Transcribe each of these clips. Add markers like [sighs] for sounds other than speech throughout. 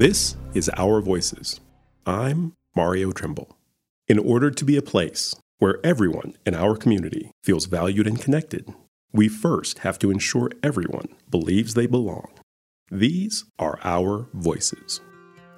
This is Our Voices. I'm Mario Trimble. In order to be a place where everyone in our community feels valued and connected, we first have to ensure everyone believes they belong. These are Our Voices,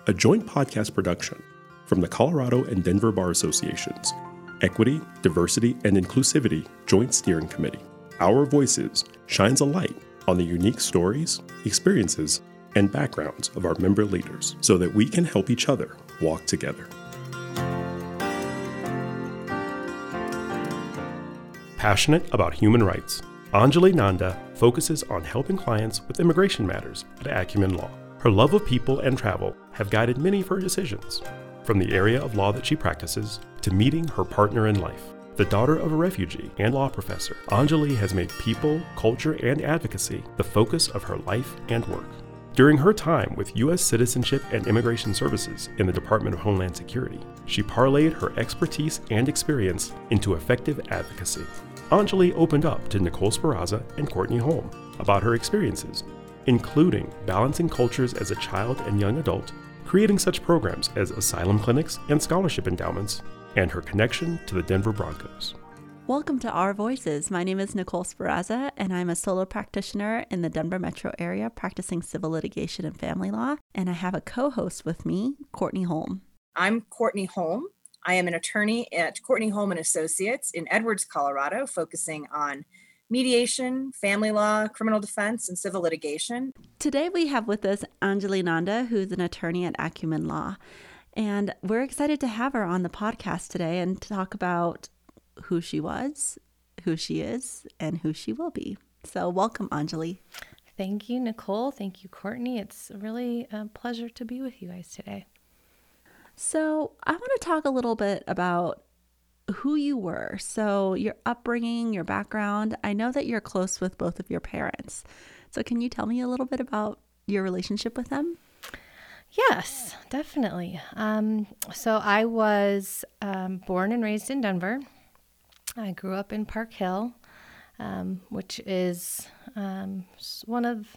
a joint podcast production from the Colorado and Denver Bar Associations Equity, Diversity, and Inclusivity Joint Steering Committee. Our Voices shines a light on the unique stories, experiences, and backgrounds of our member leaders so that we can help each other walk together. Passionate about human rights, Anjali Nanda focuses on helping clients with immigration matters at AQMN Law. Her love of people and travel have guided many of her decisions, from the area of law that she practices to meeting her partner in life. The daughter of a refugee and law professor, Anjali has made people, culture, and advocacy the focus of her life and work. During her time with U.S. Citizenship and Immigration Services in the Department of Homeland Security, she parlayed her expertise and experience into effective advocacy. Anjali opened up to Nicoal Sperrazza and Courtney Holm about her experiences, including balancing cultures as a child and young adult, creating such programs as asylum clinics and scholarship endowments, and her connection to the Denver Broncos. Welcome to Our Voices. My name is Nicoal Sperrazza, and I'm a solo practitioner in the Denver metro area practicing civil litigation and family law. And I have a co host with me, Courtney Holm. I'm Courtney Holm. I am an attorney at Courtney Holm and Associates in Edwards, Colorado, focusing on mediation, family law, criminal defense, and civil litigation. Today we have with us Anjali Nanda, who's an attorney at AQMN Law. And we're excited to have her on the podcast today and talk about who she was, who she is, and who she will be. So, welcome, Anjali. Thank you, Nicoal. Thank you, Courtney. It's really a pleasure to be with you guys today. So, I want to talk a little bit about who you were. So, your upbringing, your background. I know that you're close with both of your parents. So, can you tell me a little bit about your relationship with them? Yes, definitely. Um, so, I was um, born and raised in Denver. I grew up in Park Hill, um, which is um, one of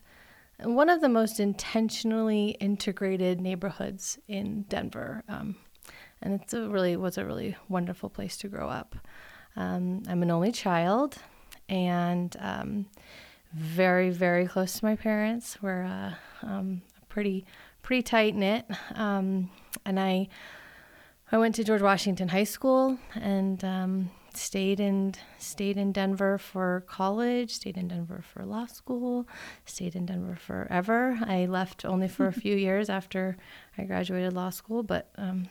one of the most intentionally integrated neighborhoods in Denver, um, and it's a really was a really wonderful place to grow up. Um, I'm an only child, and um, very very close to my parents. We're uh, um, pretty pretty tight knit, and I I went to George Washington High School and stayed in stayed in Denver for college, stayed in Denver for law school, stayed in Denver forever. I left only for a [laughs] few years after I graduated law school, but um,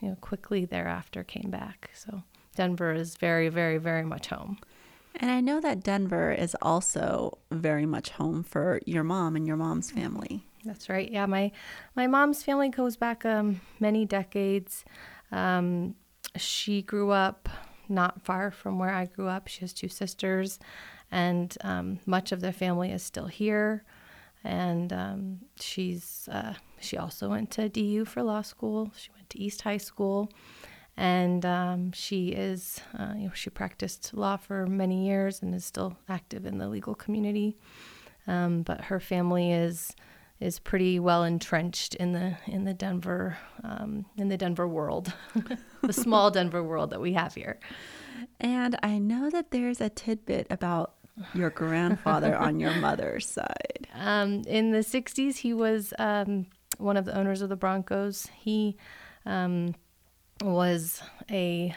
you know quickly thereafter came back. So Denver is very, very, very much home. And I know that Denver is also very much home for your mom and your mom's family. That's right. Yeah, my my mom's family goes back um, many decades. Um, she grew up not far from where I grew up. She has two sisters, and um, much of their family is still here. And um, she's uh, she also went to DU for law school. She went to East High School, and um, she is uh, you know she practiced law for many years and is still active in the legal community. Um, but her family is is pretty well entrenched in the in the Denver um, in the Denver world, [laughs] the small Denver world that we have here. And I know that there's a tidbit about your grandfather on your [laughs] mother's side. Um, in the '60s, he was um, one of the owners of the Broncos. He um, was a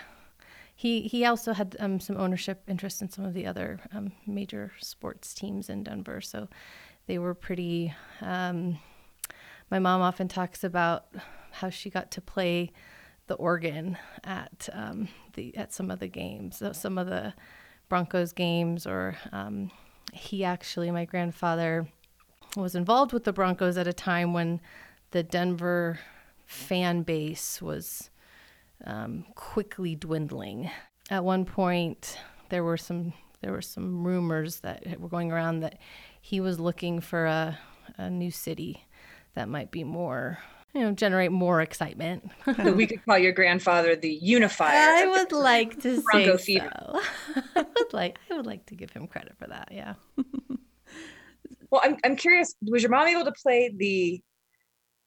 he he also had um, some ownership interest in some of the other um, major sports teams in Denver. So they were pretty. Um, my mom often talks about how she got to play the organ at um, the at some of the games, some of the Broncos games, or um, he actually, my grandfather, was involved with the Broncos at a time when the Denver fan base was um, quickly dwindling. At one point, there were some there were some rumors that were going around that he was looking for a, a new city that might be more you know generate more excitement. [laughs] We could call your grandfather the unifier. I would like to [laughs] Bronco say so. [laughs] i would like i would like to give him credit for that yeah. Well I'm, I'm curious was your mom able to play the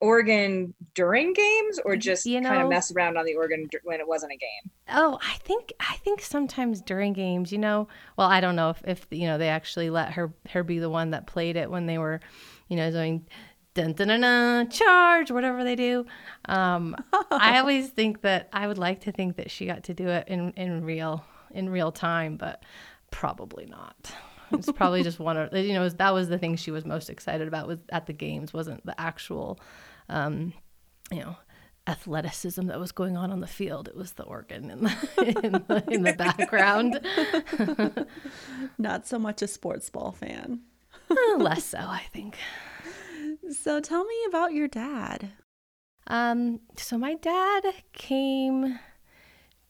organ during games or just You kind of mess around on the organ when it wasn't a game? Oh, I think I think sometimes during games, you know, well, I don't know if, if you know they actually let her her be the one that played it when they were, you know, doing dun dun dun, dun charge whatever they do. Um, I [laughs] always think that I would like to think that she got to do it in in real in real time, but probably not. It's probably [laughs] just one of you know that was the thing she was most excited about was at the games wasn't the actual, um, you know athleticism that was going on on the field. It was the organ in the, [laughs] in the, in the background. [laughs] Not so much a sports ball fan. Uh, [laughs] Less so, I think. So tell me about your dad. Um, so my dad came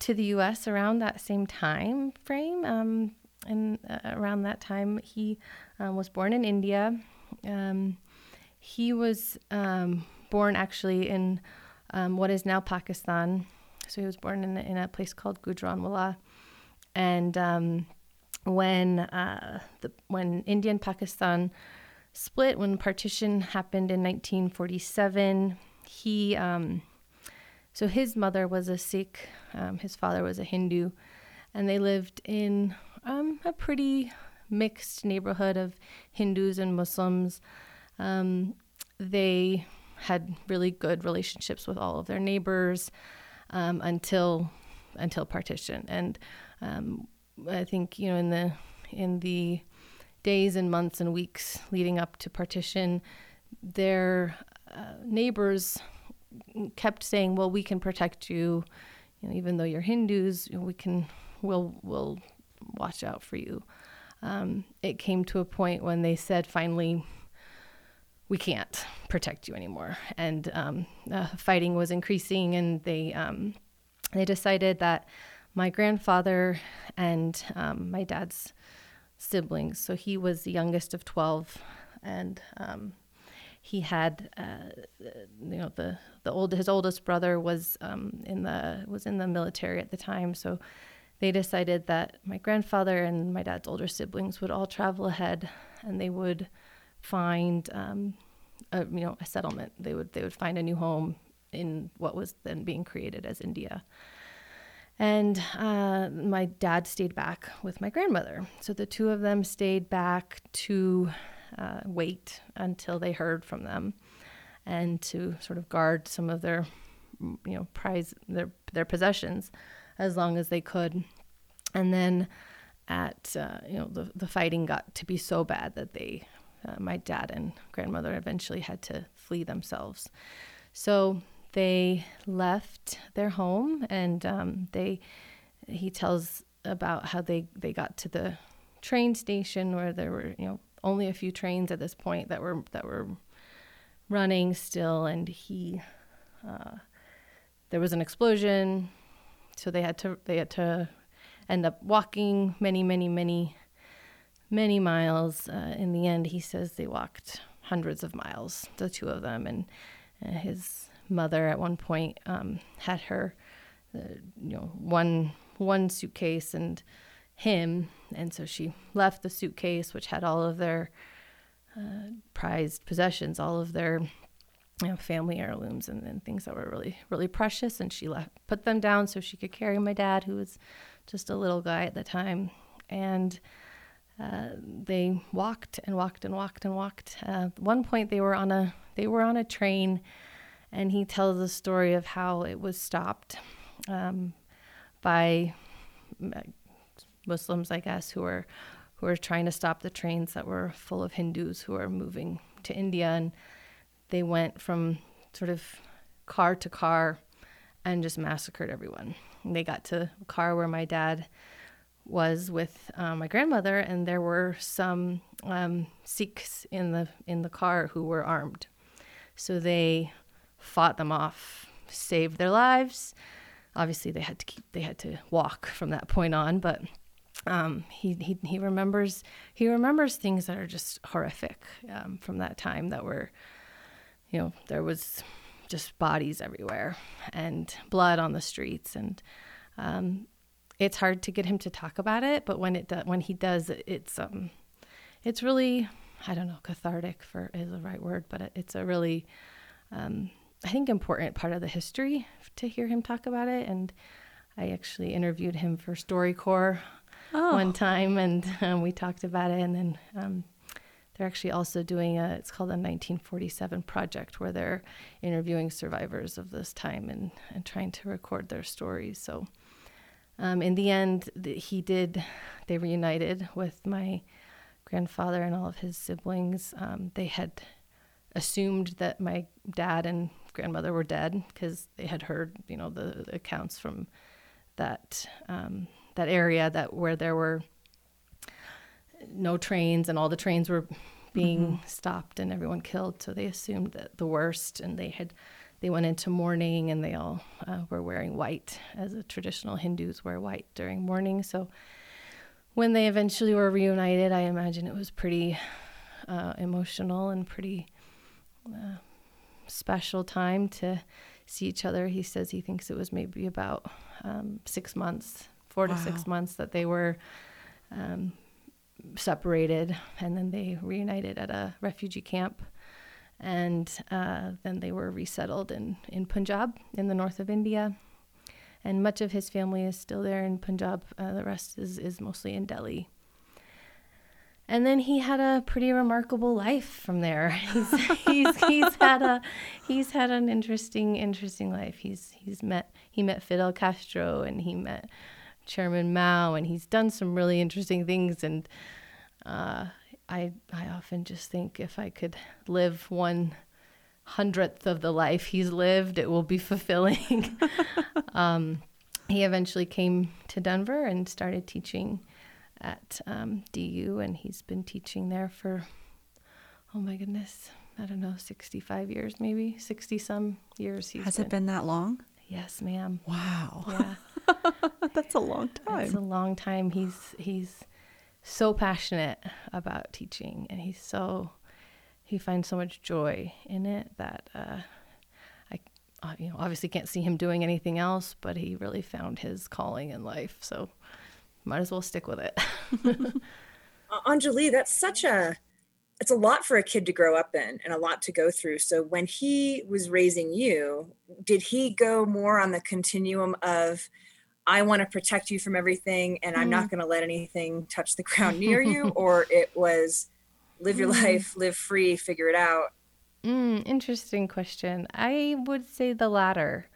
to the U.S. around that same time frame. Um, and uh, around that time, he um, was born in India. Um, he was um, born actually in um, what is now Pakistan. So he was born in, in a place called Gujranwala. And um, when uh, the when India and Pakistan split, when partition happened in 1947, he um, so his mother was a Sikh, um, his father was a Hindu, and they lived in um, a pretty mixed neighborhood of Hindus and Muslims. Um, they had really good relationships with all of their neighbors um, until until partition, and um, I think you know in the in the days and months and weeks leading up to partition, their uh, neighbors kept saying, "Well, we can protect you, you know, even though you're Hindus. We can, we'll, we'll watch out for you." Um, it came to a point when they said, finally, we can't protect you anymore, and um, uh, fighting was increasing, and they um, they decided that my grandfather and um, my dad's siblings. So he was the youngest of twelve, and um, he had, uh, you know, the the old his oldest brother was um, in the was in the military at the time. So they decided that my grandfather and my dad's older siblings would all travel ahead, and they would find, um, a, you know, a settlement. They would they would find a new home in what was then being created as India. And uh, my dad stayed back with my grandmother. So the two of them stayed back to uh, wait until they heard from them and to sort of guard some of their, you know, prize, their, their possessions as long as they could. And then at, uh, you know, the, the fighting got to be so bad that they, uh, my dad and grandmother eventually had to flee themselves. So they left their home and um, they he tells about how they they got to the train station where there were you know only a few trains at this point that were that were running still and he uh, there was an explosion so they had to they had to end up walking many many many many miles uh, in the end he says they walked hundreds of miles the two of them and uh, his mother at one point um, had her, uh, you know, one one suitcase and him, and so she left the suitcase, which had all of their uh, prized possessions, all of their you know, family heirlooms and, and things that were really really precious, and she left put them down so she could carry my dad, who was just a little guy at the time, and. Uh, they walked and walked and walked and walked. Uh, at one point, they were on a they were on a train, and he tells the story of how it was stopped um, by uh, Muslims, I guess, who were who were trying to stop the trains that were full of Hindus who were moving to India, and they went from sort of car to car and just massacred everyone. And they got to a car where my dad was with uh, my grandmother, and there were some um, Sikhs in the in the car who were armed. So they fought them off, saved their lives. Obviously, they had to keep they had to walk from that point on, but um, he, he he remembers he remembers things that are just horrific um, from that time that were, you know, there was just bodies everywhere and blood on the streets and um, it's hard to get him to talk about it, but when it do, when he does, it's um, it's really I don't know cathartic for is the right word, but it's a really um, I think, important part of the history to hear him talk about it. And I actually interviewed him for StoryCorps oh. one time, and um, we talked about it. And then um, they're actually also doing a, it's called a 1947 project, where they're interviewing survivors of this time and, and trying to record their stories. So um, in the end, he did, they reunited with my grandfather and all of his siblings. Um, they had assumed that my dad and grandmother were dead because they had heard, you know, the, the accounts from that um, that area that where there were no trains and all the trains were being mm-hmm. stopped and everyone killed. So they assumed that the worst, and they had they went into mourning and they all uh, were wearing white as a traditional Hindus wear white during mourning. So when they eventually were reunited, I imagine it was pretty uh, emotional and pretty uh, special time to see each other. He says he thinks it was maybe about um, six months, four wow. to six months that they were um, separated, and then they reunited at a refugee camp. And uh, then they were resettled in, in Punjab in the north of India. And much of his family is still there in Punjab. Uh, the rest is, is mostly in Delhi. And then he had a pretty remarkable life from there. [laughs] He's, he's, he's had a he's had an interesting interesting life. He's he's met he met Fidel Castro and he met Chairman Mao and he's done some really interesting things and uh, I I often just think if I could live one hundredth of the life he's lived, it will be [laughs] fulfilling. [laughs] um, he eventually came to Denver and started teaching at um, DU, and he's been teaching there for, oh my goodness, I don't know, 65 years, maybe 60 some years. Has been. it been that long? Yes, ma'am. Wow. Yeah. [laughs] That's a long time. It's a long time. He's he's so passionate about teaching, and he's so he finds so much joy in it that uh, I, uh, you know, obviously can't see him doing anything else. But he really found his calling in life. So might as well stick with it. [laughs] Anjali, that's such a it's a lot for a kid to grow up in and a lot to go through. So when he was raising you, did he go more on the continuum of I want to protect you from everything and I'm not mm. going to let anything touch the [laughs] ground near you or it was live your mm. life, live free, figure it out? Mm, interesting question. I would say the latter.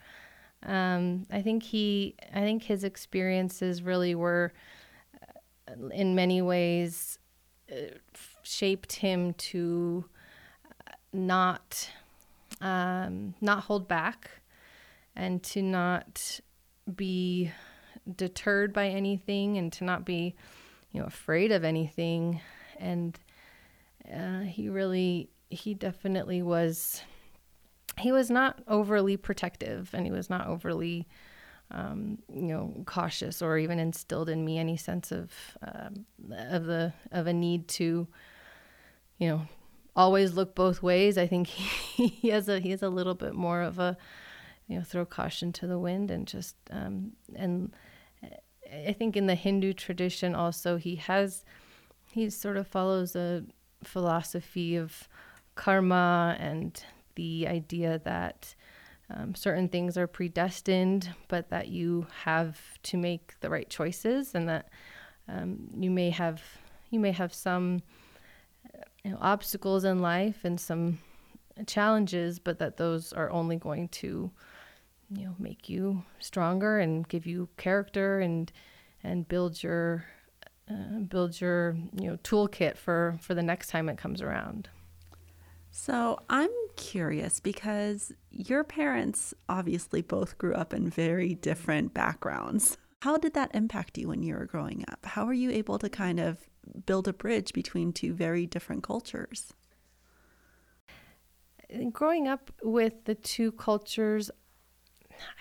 Um, I think he, I think his experiences really were, uh, in many ways, uh, shaped him to uh, not, um, not hold back, and to not be deterred by anything, and to not be, you know, afraid of anything. And uh, he really, he definitely was he was not overly protective and he was not overly um, you know cautious or even instilled in me any sense of um, of the of a need to you know always look both ways i think he, [laughs] he has a he has a little bit more of a you know throw caution to the wind and just um, and i think in the hindu tradition also he has he sort of follows a philosophy of karma and the idea that um, certain things are predestined, but that you have to make the right choices, and that um, you may have you may have some you know, obstacles in life and some challenges, but that those are only going to you know make you stronger and give you character and and build your uh, build your you know toolkit for for the next time it comes around. So I'm curious because your parents obviously both grew up in very different backgrounds. How did that impact you when you were growing up? How were you able to kind of build a bridge between two very different cultures? Growing up with the two cultures,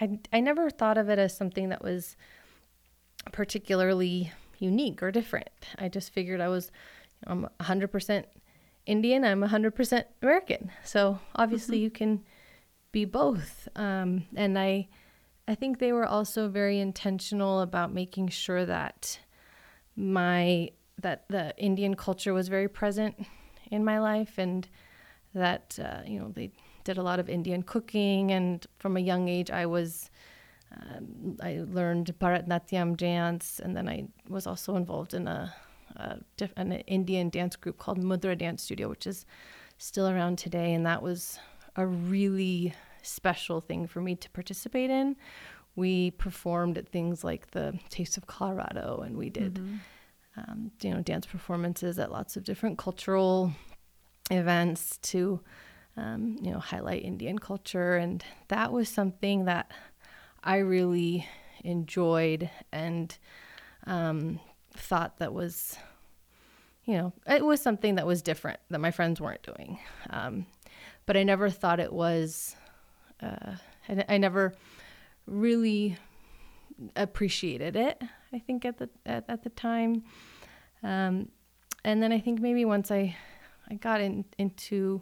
I, I never thought of it as something that was particularly unique or different. I just figured I was I'm 100% Indian, I'm 100% American. So obviously mm-hmm. you can be both. Um, and I, I think they were also very intentional about making sure that my that the Indian culture was very present in my life, and that uh, you know they did a lot of Indian cooking, and from a young age, I was um, I learned Bharatnatyam dance, and then I was also involved in a, a diff- an Indian dance group called Mudra Dance Studio, which is still around today, and that was a really special thing for me to participate in. We performed at things like the Taste of Colorado, and we did. Mm-hmm. Um, you know, dance performances at lots of different cultural events to, um, you know, highlight Indian culture. And that was something that I really enjoyed and um, thought that was, you know, it was something that was different that my friends weren't doing. Um, but I never thought it was, uh, I, I, never really appreciated it. I think at the at, at the time, um, and then I think maybe once I I got in, into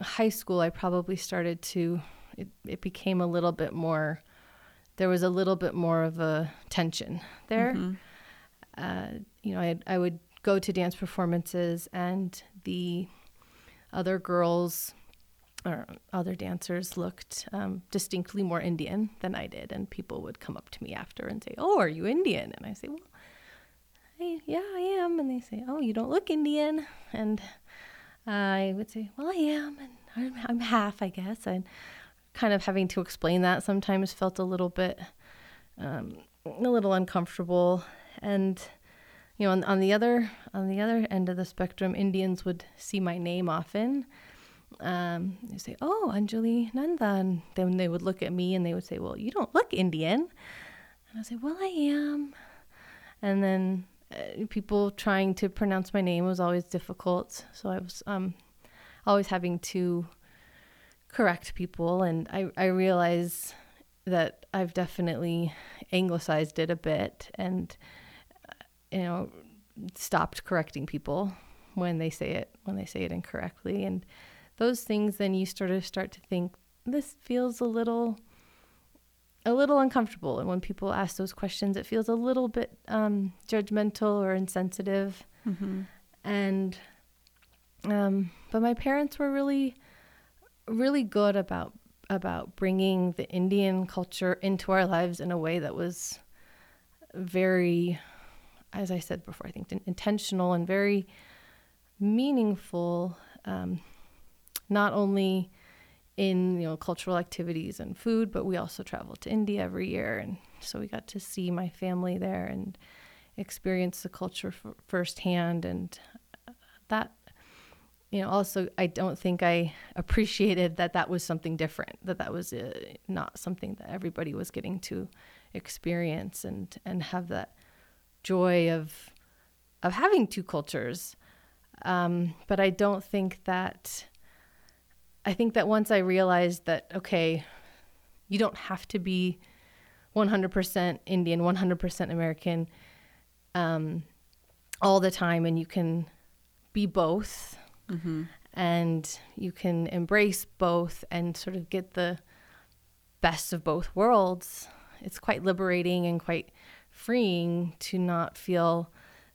high school, I probably started to it, it became a little bit more there was a little bit more of a tension there mm-hmm. uh, you know I, I would go to dance performances and the other girls or other dancers looked um, distinctly more Indian than I did, and people would come up to me after and say, "Oh, are you Indian?" And I say, "Well, I, yeah, I am." And they say, "Oh, you don't look Indian," and I would say, "Well, I am, and I'm, I'm half, I guess." And kind of having to explain that sometimes felt a little bit um, a little uncomfortable. And you know on, on, the other on the other end of the spectrum indians would see my name often. Um, they say oh anjali nanda and then they would look at me and they would say well you don't look indian. And i say well i am. And then people trying to pronounce my name was always difficult so i was um, always having to correct people. And I, I realize that I've definitely anglicized it a bit and, you know, stopped correcting people when they say it, when they say it incorrectly. And those things, then you sort of start to think, this feels a little a little uncomfortable and when people ask those questions it feels a little bit um, judgmental or insensitive mm-hmm. and um, but my parents were really really good about about bringing the Indian culture into our lives in a way that was very, as I said before, I think intentional and very meaningful. Um, not only in you know cultural activities and food, but we also traveled to India every year, and so we got to see my family there and experience the culture f- firsthand, and that you know, also, I don't think I appreciated that that was something different, that that was uh, not something that everybody was getting to experience and, and have that joy of, of having two cultures. Um, but I don't think that, I think that once I realized that, okay, you don't have to be 100% Indian, 100% American um, all the time, and you can be both Mm-hmm. And you can embrace both and sort of get the best of both worlds. It's quite liberating and quite freeing to not feel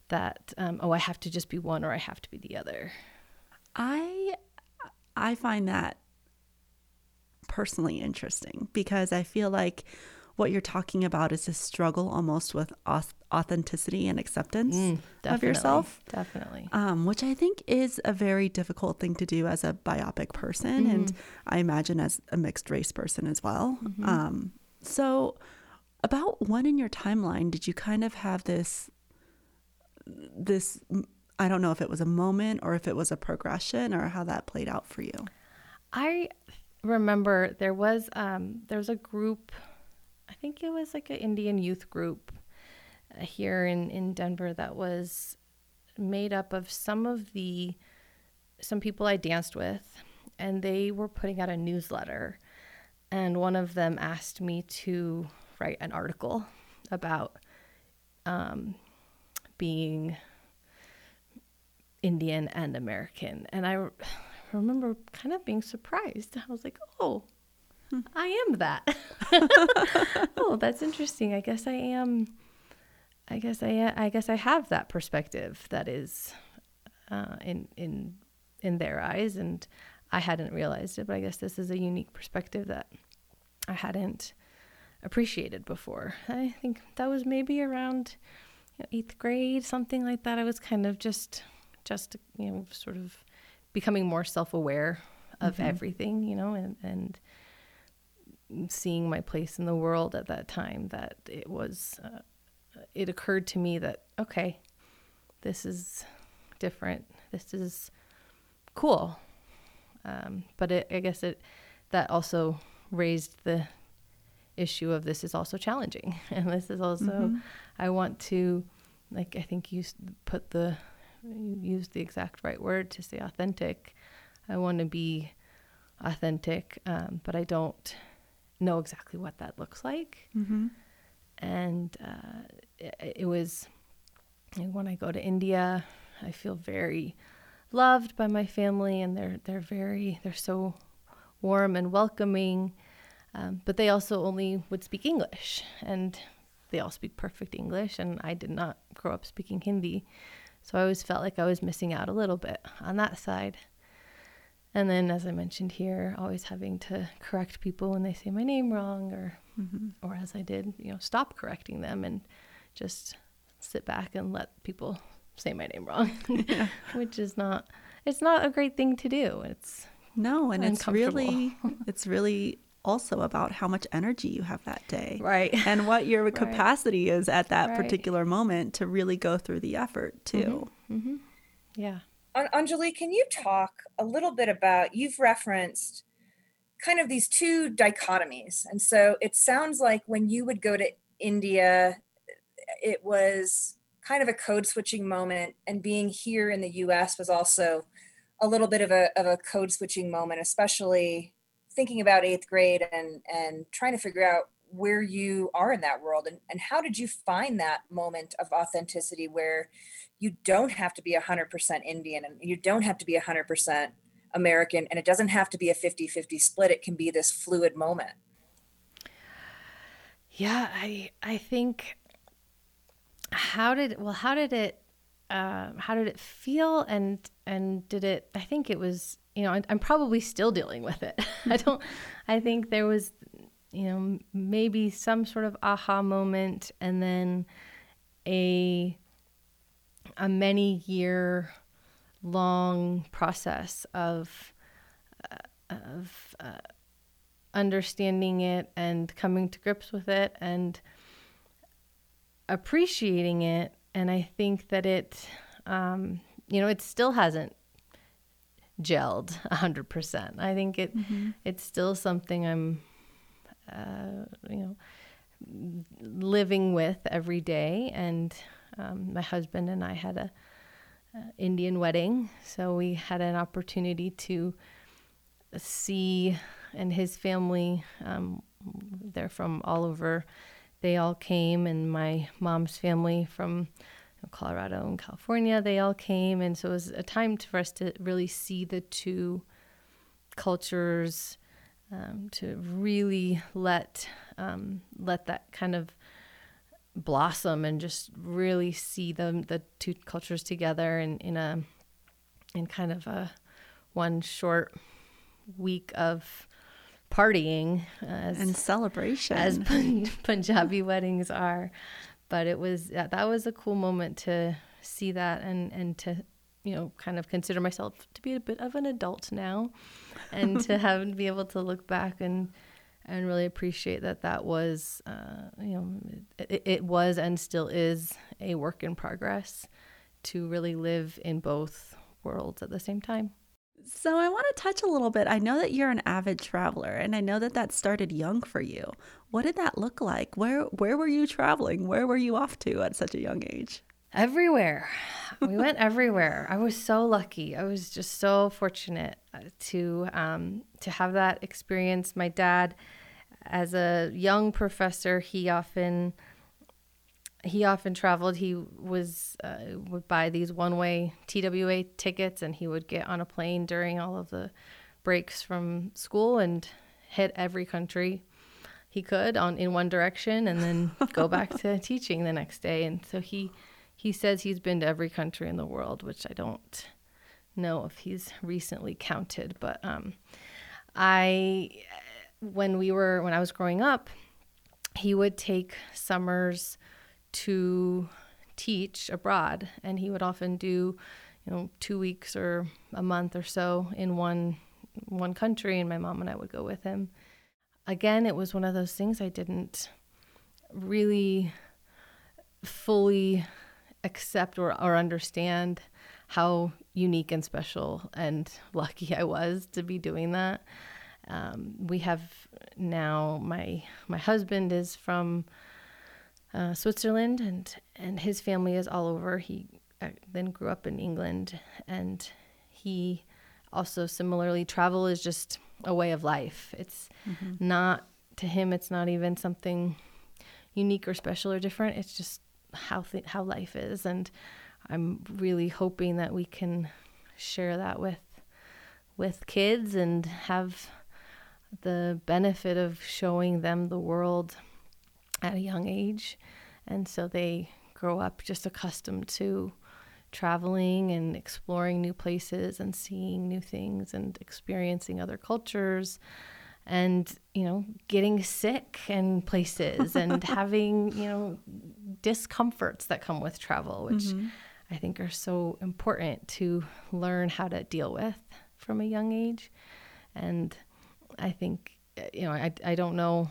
that um, oh I have to just be one or I have to be the other. I I find that personally interesting because I feel like what you're talking about is a struggle almost with authenticity and acceptance mm, of yourself. Definitely. Um, which I think is a very difficult thing to do as a BIPOC person. Mm-hmm. And I imagine as a mixed race person as well. Mm-hmm. Um, so, about when in your timeline did you kind of have this, this, I don't know if it was a moment or if it was a progression or how that played out for you? I remember there was um, there was a group I think it was like an Indian youth group uh, here in, in Denver that was made up of some of the some people I danced with and they were putting out a newsletter and one of them asked me to write an article about um, being Indian and American and I [sighs] remember kind of being surprised I was like oh I am that. [laughs] oh, that's interesting. I guess I am. I guess I. I guess I have that perspective that is uh, in in in their eyes, and I hadn't realized it, but I guess this is a unique perspective that I hadn't appreciated before. I think that was maybe around you know, eighth grade, something like that. I was kind of just, just you know, sort of becoming more self-aware of mm-hmm. everything, you know, and and seeing my place in the world at that time. That it was, uh, it occurred to me that okay, this is different. This is cool. Um, but it, I guess it that also raised the issue of this is also challenging, [laughs] and this is also mm-hmm. I want to, like I think you put the you use the exact right word to say authentic. I want to be authentic, um, but I don't know exactly what that looks like. Mm-hmm. And uh, it, it, was when I go to India, I feel very loved by my family, and they're they're very they're so warm and welcoming. Um, but they also only would speak English, and they all speak perfect English, and I did not grow up speaking Hindi, so I always felt like I was missing out a little bit on that side. And then, as I mentioned here, always having to correct people when they say my name wrong, or mm-hmm. or as I did, you know, stop correcting them and just sit back and let people say my name wrong, [laughs] yeah. which is not it's not a great thing to do. It's no, and it's really [laughs] it's really also about how much energy you have that day. Right. [laughs] And what your right. capacity is at that right. particular moment to really go through the effort too. Mm-hmm. Mm-hmm. Yeah. Anjali, can you talk a little bit about you've referenced kind of these two dichotomies. And so it sounds like when you would go to India, it was kind of a code switching moment and being here in the US was also a little bit of a, of a code switching moment, especially thinking about eighth grade and, and trying to figure out where you are in that world and, and how did you find that moment of authenticity where you don't have to be 100% indian and you don't have to be 100% american and it doesn't have to be a 50-50 split it can be this fluid moment? Yeah i i think how did well how did it uh, how did it feel? And and did it i think it was you know I, i'm probably still dealing with it. [laughs] I don't i think there was you know maybe some sort of aha moment and then a a many year long process of uh, of uh, understanding it and coming to grips with it and appreciating it, and I think that it, um, you know, it still hasn't gelled hundred percent. I think it mm-hmm. it's still something I'm, uh, you know, living with every day. And um, my husband and I had a, a Indian wedding, so we had an opportunity to see and his family. Um, they're from all over they all came, and my mom's family from Colorado and California, they all came. And so it was a time for us to really see the two cultures, um, to really let um, let that kind of blossom and just really see them the two cultures together in, in a in kind of a one short week of partying as, and celebration as [laughs] Punjabi weddings are. But it was that was a cool moment to see that and and to you know kind of consider myself to be a bit of an adult now, and to [laughs] have be able to look back and and really appreciate that that was uh, you know it, it was and still is a work in progress to really live in both worlds at the same time. So I want to touch a little bit. I know that you're an avid traveler and I know that that started young for you. What did that look like? Where where were you traveling? Where were you off to at such a young age? Everywhere. [laughs] We went everywhere. I was so lucky. I was just so fortunate uh, to um, to have that experience. My dad as a young professor, he often he often traveled. He was uh, would buy these one way TWA tickets, and he would get on a plane during all of the breaks from school and hit every country he could on in one direction, and then [laughs] go back to teaching the next day. And so he he says he's been to every country in the world, which I don't know if he's recently counted, but um, I, when we were, when I was growing up, he would take summers to teach abroad, and he would often do, you know, two weeks or a month or so in one one country, and my mom and I would go with him. Again, it was one of those things I didn't really fully accept or, or understand how unique and special and [laughs] lucky I was to be doing that. Um, we have now my my husband is from uh, Switzerland and and his family is all over. He uh, then grew up in England and he also similarly travel is just a way of life. It's mm-hmm. not to him. It's not even something unique or special or different. It's just how th- how life is and I'm really hoping that we can share that with with kids and have the benefit of showing them the world at a young age and so they grow up just accustomed to traveling and exploring new places and seeing new things and experiencing other cultures and you know getting sick in places and [laughs] having you know discomforts that come with travel which mm-hmm. I think are so important to learn how to deal with from a young age. And I think, you know, I, I don't know,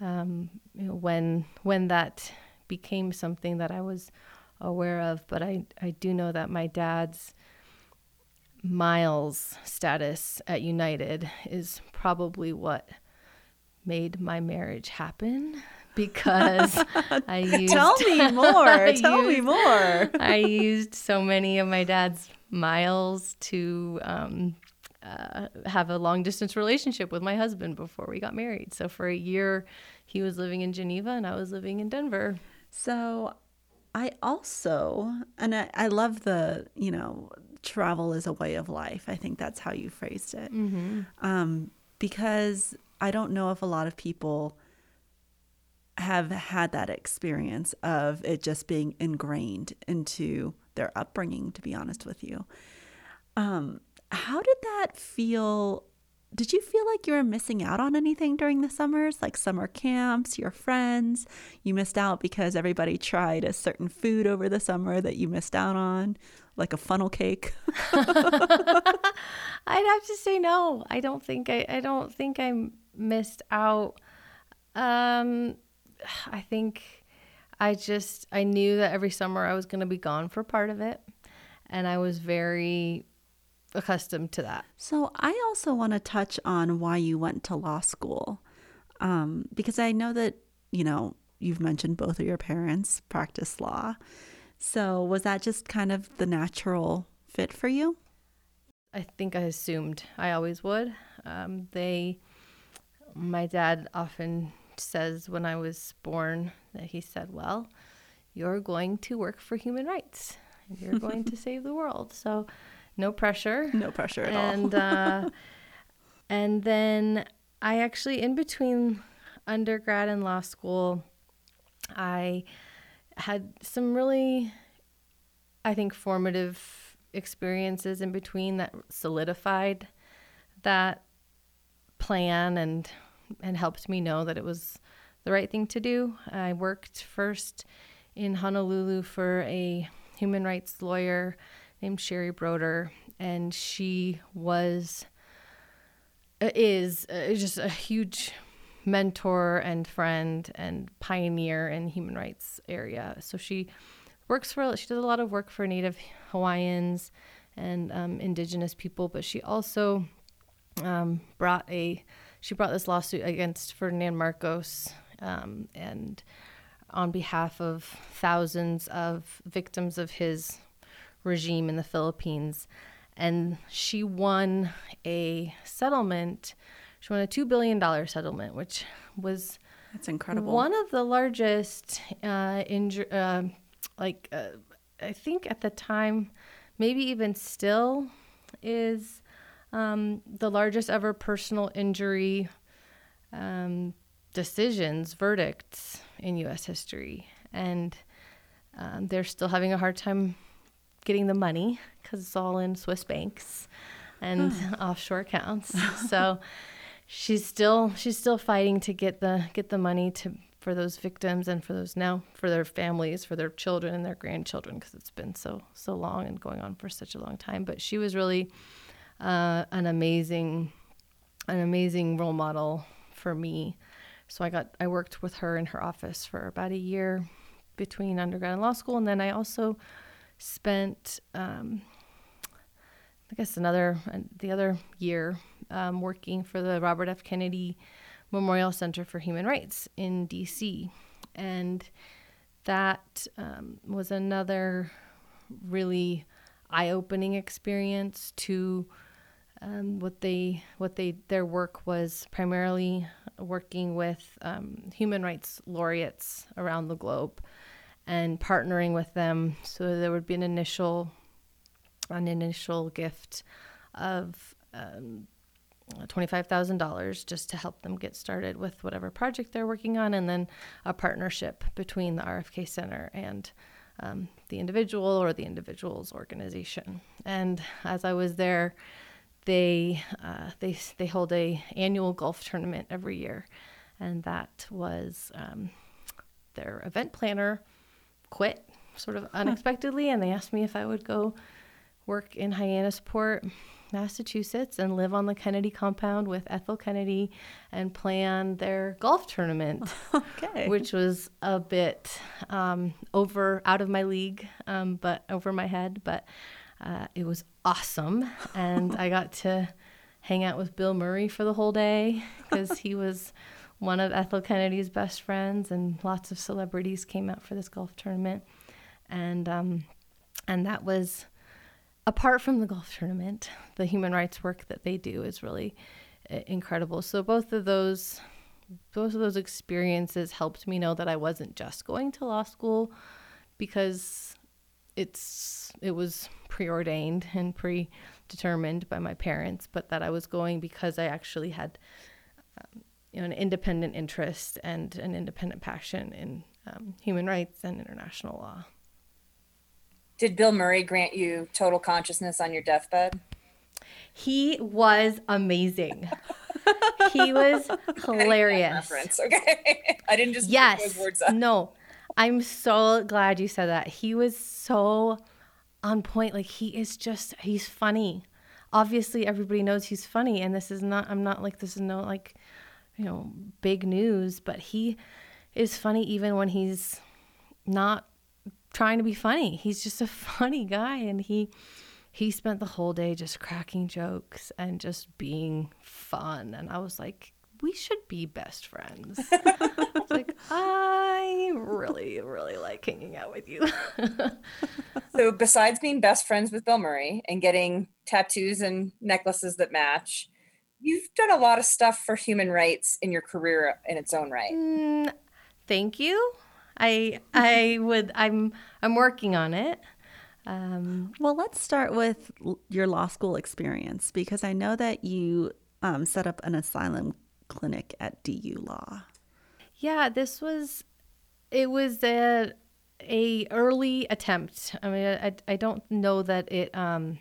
um, you know, when when that became something that I was aware of, but I, I do know that my dad's miles status at United is probably what made my marriage happen because [laughs] I used. Tell me [laughs] more. Tell used, me more. I used so many of my dad's miles to um, uh, have a long distance relationship with my husband before we got married. So for a year, he was living in Geneva and I was living in Denver. So I also, and I, I love the, you know, travel is a way of life. I think that's how you phrased it. Mm-hmm. Um, because I don't know if a lot of people have had that experience of it just being ingrained into their upbringing, to be honest with you. Um, how did that feel? Did you feel like you were missing out on anything during the summers, like summer camps, your friends? You missed out because everybody tried a certain food over the summer that you missed out on, like a funnel cake. [laughs] I'd have to say no. I don't think I, I don't think I missed out. Um, I think I just I knew that every summer I was going to be gone for part of it and I was very accustomed to that. So I also want to touch on why you went to law school. Um, because I know that, you know, you've mentioned both of your parents practice law. So was that just kind of the natural fit for you? I think I assumed I always would. Um, they, my dad often says when I was born that he said, Well, you're going to work for human rights and you're going to [laughs] save the world. So, no pressure. No pressure at and, all. uh, [laughs] and then I actually, in between undergrad and law school, I had some really, I think, formative experiences in between that solidified that plan and and helped me know that it was the right thing to do. I worked first in Honolulu for a human rights lawyer named Sherry Broder, and she was uh, is uh, just a huge mentor and friend and pioneer in human rights area. So she works for she does a lot of work for Native Hawaiians and um, Indigenous people, but she also um, brought a she brought this lawsuit against Ferdinand Marcos um, and on behalf of thousands of victims of his regime in the Philippines. And she won a settlement. She won a $2 billion settlement, which was that's incredible. One of the largest, uh, inju- uh, like, uh, I think at the time, maybe even still, is um, the largest ever personal injury um, decisions, verdicts in U.S. history, and um, they're still having a hard time getting the money because it's all in Swiss banks and [laughs] offshore accounts. [laughs] So she's still she's still fighting to get the get the money to for those victims and for those now for their families, for their children and their grandchildren because it's been so so long and going on for such a long time. But she was really uh, an amazing an amazing role model for me. So I got I worked with her in her office for about a year between undergrad and law school, and then I also spent um, I guess another the other year um, working for the Robert F. Kennedy Memorial Center for Human Rights in D.C. and that um, was another really eye-opening experience to um, what they what they their work was primarily working with um, human rights laureates around the globe and partnering with them so there would be an initial an initial gift of um, $25,000 just to help them get started with whatever project they're working on, and then a partnership between the RFK Center and um, the individual or the individual's organization. And as I was there, they uh, they they hold a annual golf tournament every year, and that was um, their event planner quit sort of unexpectedly, and they asked me if I would go work in Hyannisport, Massachusetts, and live on the Kennedy compound with Ethel Kennedy and plan their golf tournament, [laughs] Okay. which was a bit um, over out of my league, um, but over my head. But uh, it was awesome, and [laughs] I got to hang out with Bill Murray for the whole day because he was [laughs] one of Ethel Kennedy's best friends, and lots of celebrities came out for this golf tournament, and um, and that was apart from the golf tournament, the human rights work that they do is really uh, incredible. So both of those both of those experiences helped me know that I wasn't just going to law school because it's it was preordained and predetermined by my parents, but that I was going because I actually had um, you know an independent interest and an independent passion in um, human rights and international law. Did Bill Murray grant you total consciousness on your deathbed? He was amazing. [laughs] he was [laughs] hilarious. Reference, okay. [laughs] I didn't just Yes. those words up. No. I'm so glad you said that. He was so on point. Like he is just he's funny. Obviously everybody knows he's funny and this is not I'm not like this is no like you know big news, but he is funny even when he's not trying to be funny. He's just a [laughs] funny guy and he he spent the whole day just cracking jokes and just being fun and I was like we should be best friends. [laughs] Like I really really like hanging out with you. [laughs] So, besides being best friends with Bill Murray and getting tattoos and necklaces that match, you've done a lot of stuff for human rights in your career in its own right. Mm, thank you. I I [laughs] would I'm I'm working on it. Um, Well, let's start with your law school experience because I know that you um, set up an asylum clinic at DU Law. yeah, this was it was a a early attempt. I mean, I I don't know that it um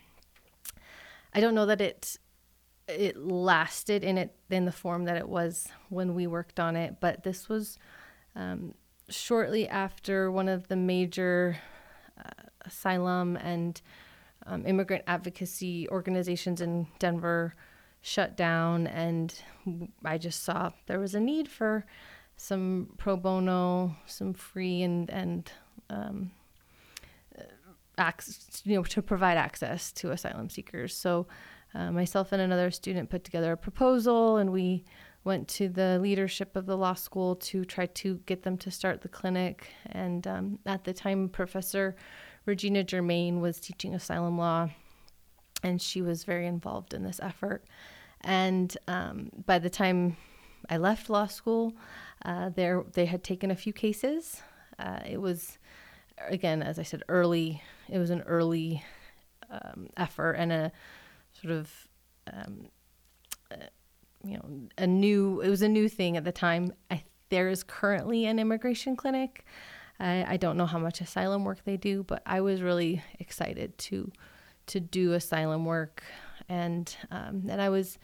I don't know that it it lasted in it in the form that it was when we worked on it, but this was um, shortly after one of the major uh, asylum and um, immigrant advocacy organizations in Denver shut down, and I just saw there was a need for some pro bono, some free and and um, access, you know, to provide access to asylum seekers. So, uh, myself and another student put together a proposal, and we went to the leadership of the law school to try to get them to start the clinic. And um, at the time, Professor Regina Germain was teaching asylum law, and she was very involved in this effort. And um, by the time I left law school, uh, there they had taken a few cases. Uh, it was, again, as I said, early. It was an early um, effort and a sort of, um, uh, you know, a new. It was a new thing at the time. I, there is currently an immigration clinic I, I don't know how much asylum work they do, but I was really excited to to do asylum work, and um, and I was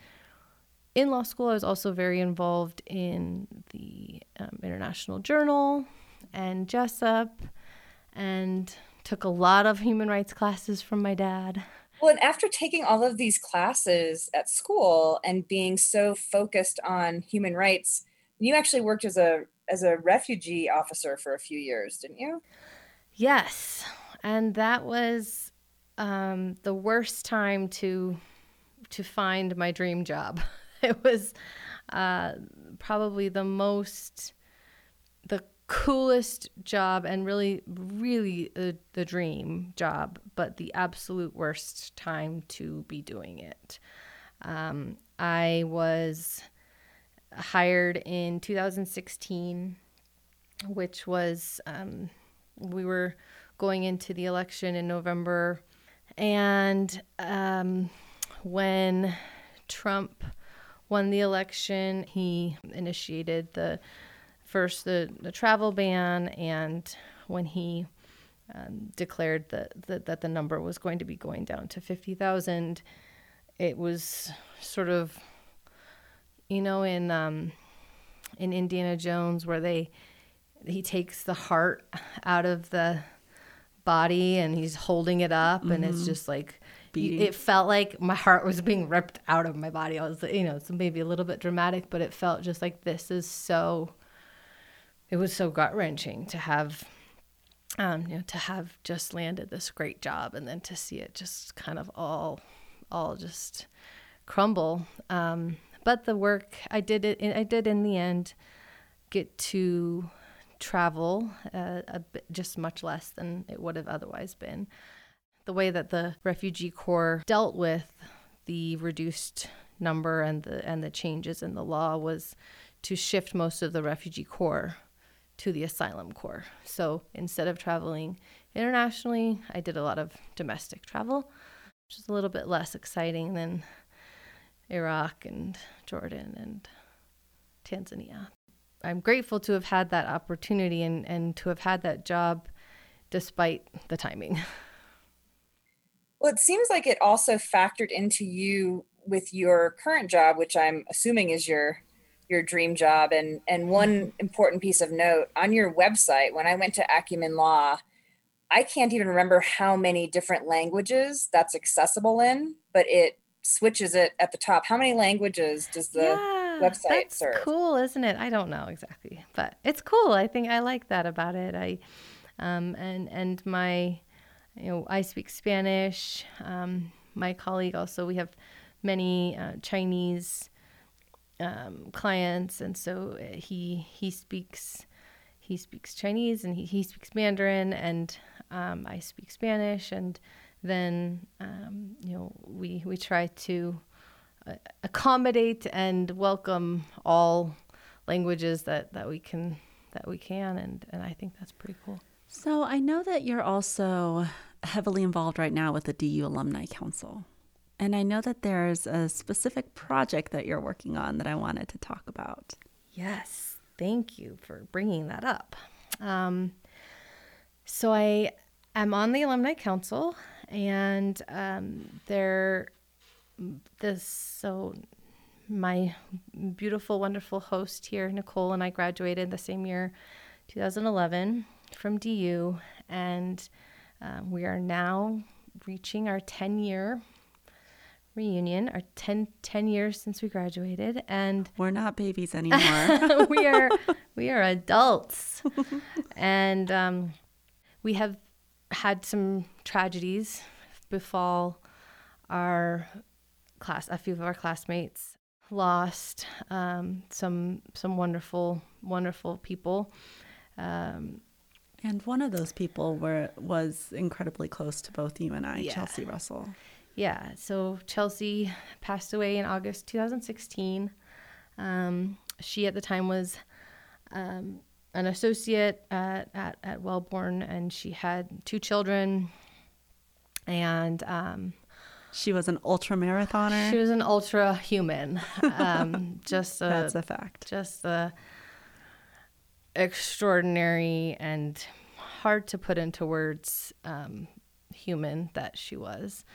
in law school. I was also very involved in the um, International Journal and Jessup, and took a lot of human rights classes from my dad. Well, and after taking all of these classes at school and being so focused on human rights, you actually worked as a as a refugee officer for a few years, didn't you? Yes, and that was um, the worst time to to find my dream job. [laughs] It was uh, probably the most coolest job and really really the, the dream job but the absolute worst time to be doing it. Um, i was hired in 2016, which was um, we were going into the election in November, and um, when Trump won the election, he initiated the first the, the travel ban, and when he um, declared that, that that the number was going to be going down to fifty thousand, it was sort of you know, in um, in Indiana Jones where they he takes the heart out of the body and he's holding it up mm-hmm. and it's mm-hmm. just like Beating. it felt like my heart was being ripped out of my body. I was you know, it's maybe a little bit dramatic, but it felt just like this is so it was so gut wrenching to have um, you know, to have just landed this great job and then to see it just kind of all all just crumble. Um, but the work I did it I did in the end get to travel uh, a bit, just much less than it would have otherwise been. The way that the refugee corps dealt with the reduced number and the and the changes in the law was to shift most of the refugee corps to the asylum corps. So instead of traveling internationally, I did a lot of domestic travel, which is a little bit less exciting than Iraq and Jordan and Tanzania. I'm grateful to have had that opportunity and, and to have had that job despite the timing. [laughs] Well, it seems like it also factored into you with your current job, which I'm assuming is your your dream job. And and one important piece of note on your website, when I went to AQMN Law, I can't even remember how many different languages that's accessible in, but it switches it at the top. How many languages does the yeah, website that's serve? Cool, isn't it? I don't know exactly, but it's cool. I think I like that about it. I um, and and my you know I speak Spanish. Um, my colleague also we have many uh, Chinese um, clients, and so uh, he he speaks he speaks Chinese and he, he speaks Mandarin, and um, I speak Spanish and then um, you know we we try to uh, accommodate and welcome all languages that that we can that we can and and I think that's pretty cool. So I know that you're also heavily involved right now with the DU Alumni Council. And I know that there's a specific project that you're working on that I wanted to talk about. Yes, thank you for bringing that up. Um, so I am on the Alumni Council and um, they're this so my beautiful wonderful host here Nicoal and i graduated the same year 2011 from du and um, we are now reaching our 10 year reunion our 10, 10 years since we graduated and we're not babies [laughs] anymore we are [laughs] we are adults and um, we have had some tragedies befall our class. A few of our classmates lost um, some some wonderful wonderful people. Um, and one of those people were was incredibly close to both you and I, yeah. Chelsey Russell. Yeah. So Chelsey passed away in August 2016. Um, she at the time was um, an associate at, at, at Welborn, and she had two children. And um, she was an ultra marathoner. She was an ultra human. Um, [laughs] just a, that's a fact. Just a extraordinary and hard to put into words um, human that she was.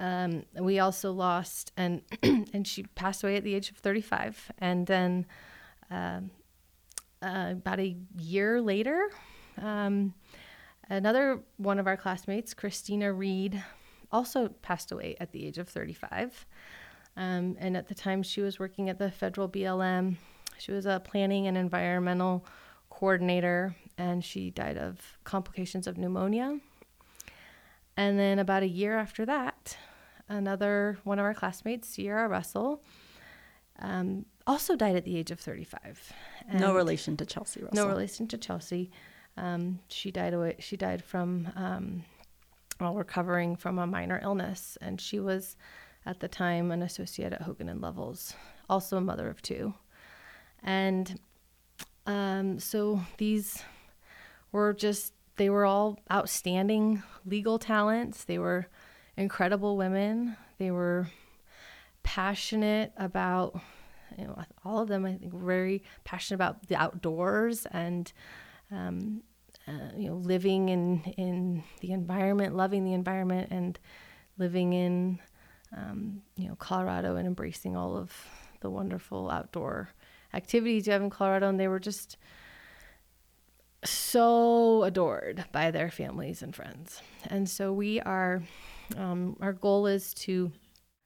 Um, we also lost, and [clears throat] and she passed away at the age of 35. And then um, uh, about a year later, um, another one of our classmates, Christina Reed, also passed away at the age of 35. Um, and at the time, she was working at the federal BLM. She was a planning and environmental coordinator, and she died of complications of pneumonia. And then about a year after that, another one of our classmates, Sierra Russell, um, also died at the age of 35. And no relation to Chelsey Russell. No relation to Chelsey. Um, she died away. She died from um, while recovering from a minor illness, and she was at the time an associate at Hogan and Lovells, also a mother of two. And um, so these were just they were all outstanding legal talents. They were incredible women. They were passionate about you know all of them I think very passionate about the outdoors and um, uh, you know living in in the environment, loving the environment, and living in um, you know Colorado and embracing all of the wonderful outdoor activities you have in Colorado, and they were just so adored by their families and friends. And so we are, um, our goal is to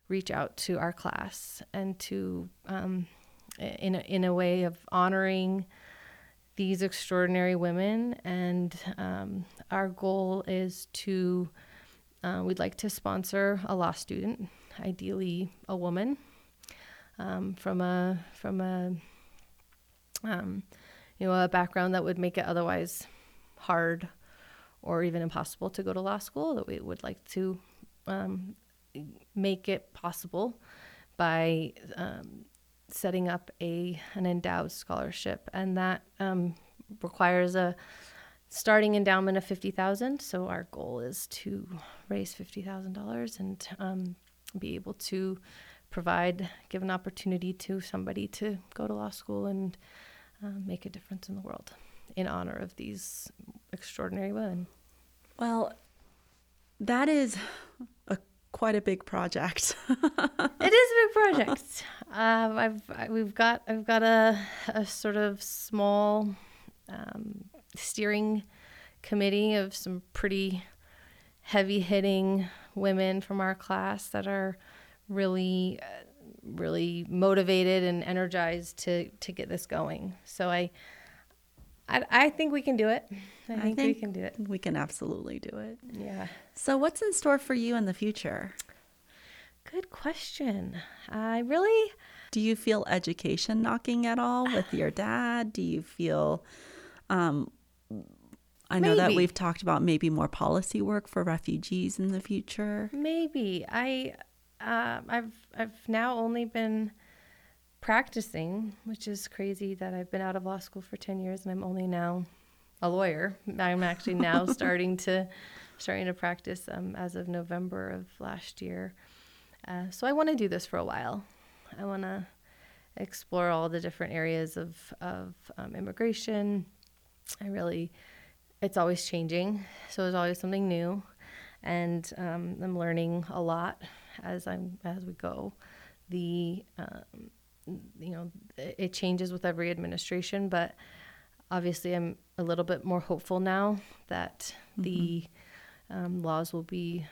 reach out to our class and to, um, in, a, in a way of honoring these extraordinary women. And um, our goal is to, uh, we'd like to sponsor a law student, ideally a woman, um, from a, from a, um, you know, a background that would make it otherwise hard or even impossible to go to law school, that we would like to um, make it possible by um, setting up a an endowed scholarship, and that um, requires a starting endowment of fifty thousand. So our goal is to raise fifty thousand dollars and um, be able to provide, give an opportunity to somebody to go to law school and uh, make a difference in the world in honor of these extraordinary women. Well, that is quite a big project. [laughs] it is a big project. Um, I've I, we've got I've got a a sort of small um, steering committee of some pretty heavy hitting women from our class that are really uh, really motivated and energized to to get this going. So I I, I think we can do it. I, I think, think, we can do it. We can absolutely do it. Yeah. So what's in store for you in the future? Good question. I really do you feel education knocking at all [sighs] with your dad? Do you feel um I know maybe. that we've talked about maybe more policy work for refugees in the future. Maybe. I uh, I've I've now only been practicing, which is crazy that I've been out of law school for ten years and I'm only now a lawyer. I'm actually now [laughs] starting to starting to practice um, as of November of last year. Uh, so I want to do this for a while. I want to explore all the different areas of of um, immigration. I really, it's always changing, so there's always something new, and um, I'm learning a lot as I'm as we go. The um, you know it changes with every administration, but obviously I'm a little bit more hopeful now that mm-hmm. the um, laws will be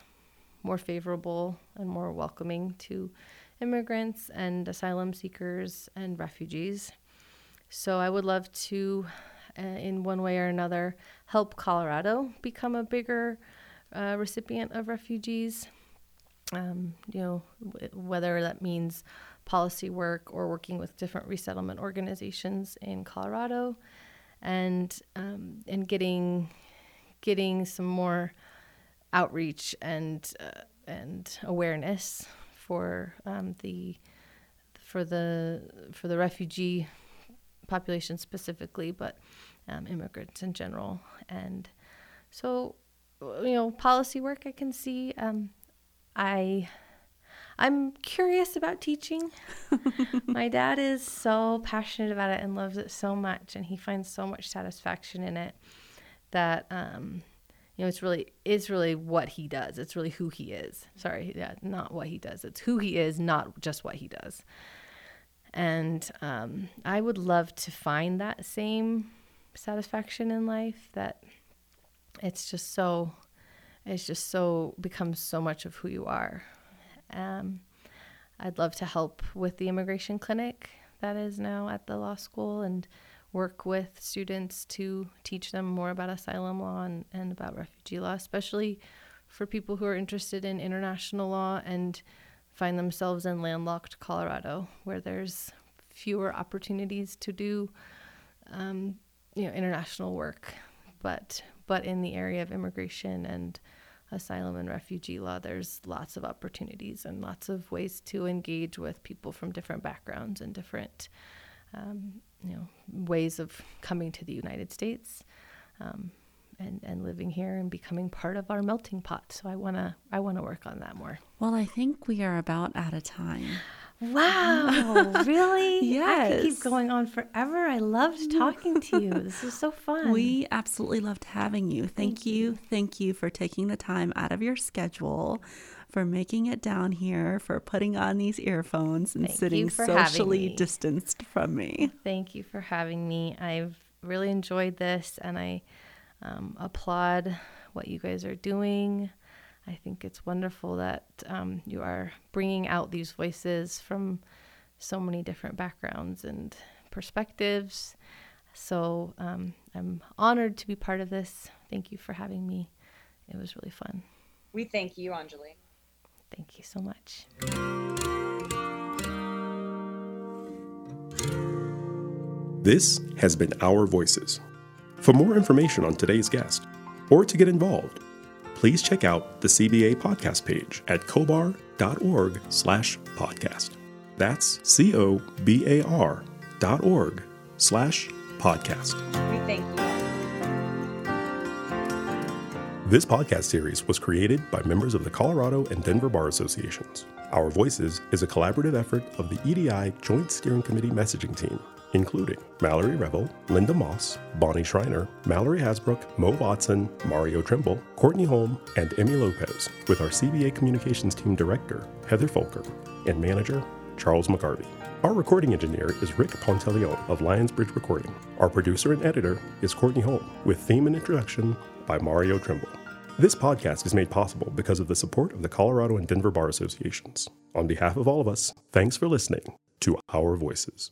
more favorable and more welcoming to immigrants and asylum seekers and refugees. So I would love to, uh, in one way or another, help Colorado become a bigger uh, recipient of refugees um, you know, whether that means policy work or working with different resettlement organizations in Colorado, and um, and getting getting some more outreach and uh, and awareness for um, the for the for the refugee population specifically, but um, immigrants in general. And so, you know, policy work I can see um, I I'm curious about teaching. [laughs] My dad is so passionate about it and loves it so much and he finds so much satisfaction in it that um, you know it's really it's really what he does. It's really who he is. Sorry, yeah, not what he does. It's who he is, not just what he does. And um, I would love to find that same satisfaction in life. That it's just so it's just so becomes so much of who you are. Um, I'd love to help with the immigration clinic that is now at the law school and work with students to teach them more about asylum law and, and about refugee law, especially for people who are interested in international law and find themselves in landlocked Colorado, where there's fewer opportunities to do, um, you know, international work. But but in the area of immigration and asylum and refugee law, there's lots of opportunities and lots of ways to engage with people from different backgrounds and different, um, you know, ways of coming to the United States. Um, and, and living here and becoming part of our melting pot. So I wanna I wanna work on that more. Well, I think we are about out of time. Wow, really? yes. [laughs] I could keep going on forever. I loved talking to you. [laughs] This is so fun. We absolutely loved having you. Thank, Thank you. you. Thank you for taking the time out of your schedule, for making it down here, for putting on these earphones and Thank sitting socially distanced from me. Thank you for having me. I've really enjoyed this and I um, applaud what you guys are doing. I think it's wonderful that um, you are bringing out these voices from so many different backgrounds and perspectives. So um, I'm honored to be part of this. Thank you for having me. It was really fun. We thank you, Anjali. Thank you so much. This has been Our Voices. For more information on today's guest, or to get involved, please check out the CBA podcast page at cobar.org slash podcast. That's C-O-B-A-R dot org slash podcast. We thank you. This podcast series was created by members of the Colorado and Denver Bar Associations. Our Voices is a collaborative effort of the EDI Joint Steering Committee messaging team including Mallory Revel, Linda Moss, Bonnie Schreiner, Mallory Hasbrook, Mo Watson, Mario Trimble, Courtney Holm, and Emmy Lopez, with our CBA Communications Team Director, Heather Folker, and Manager, Charles McGarvey. Our recording engineer is Rick Ponteleone of Lionsbridge Recording. Our producer and editor is Courtney Holm, with theme and introduction by Mario Trimble. This podcast is made possible because of the support of the Colorado and Denver Bar Associations. On behalf of all of us, thanks for listening to Our Voices.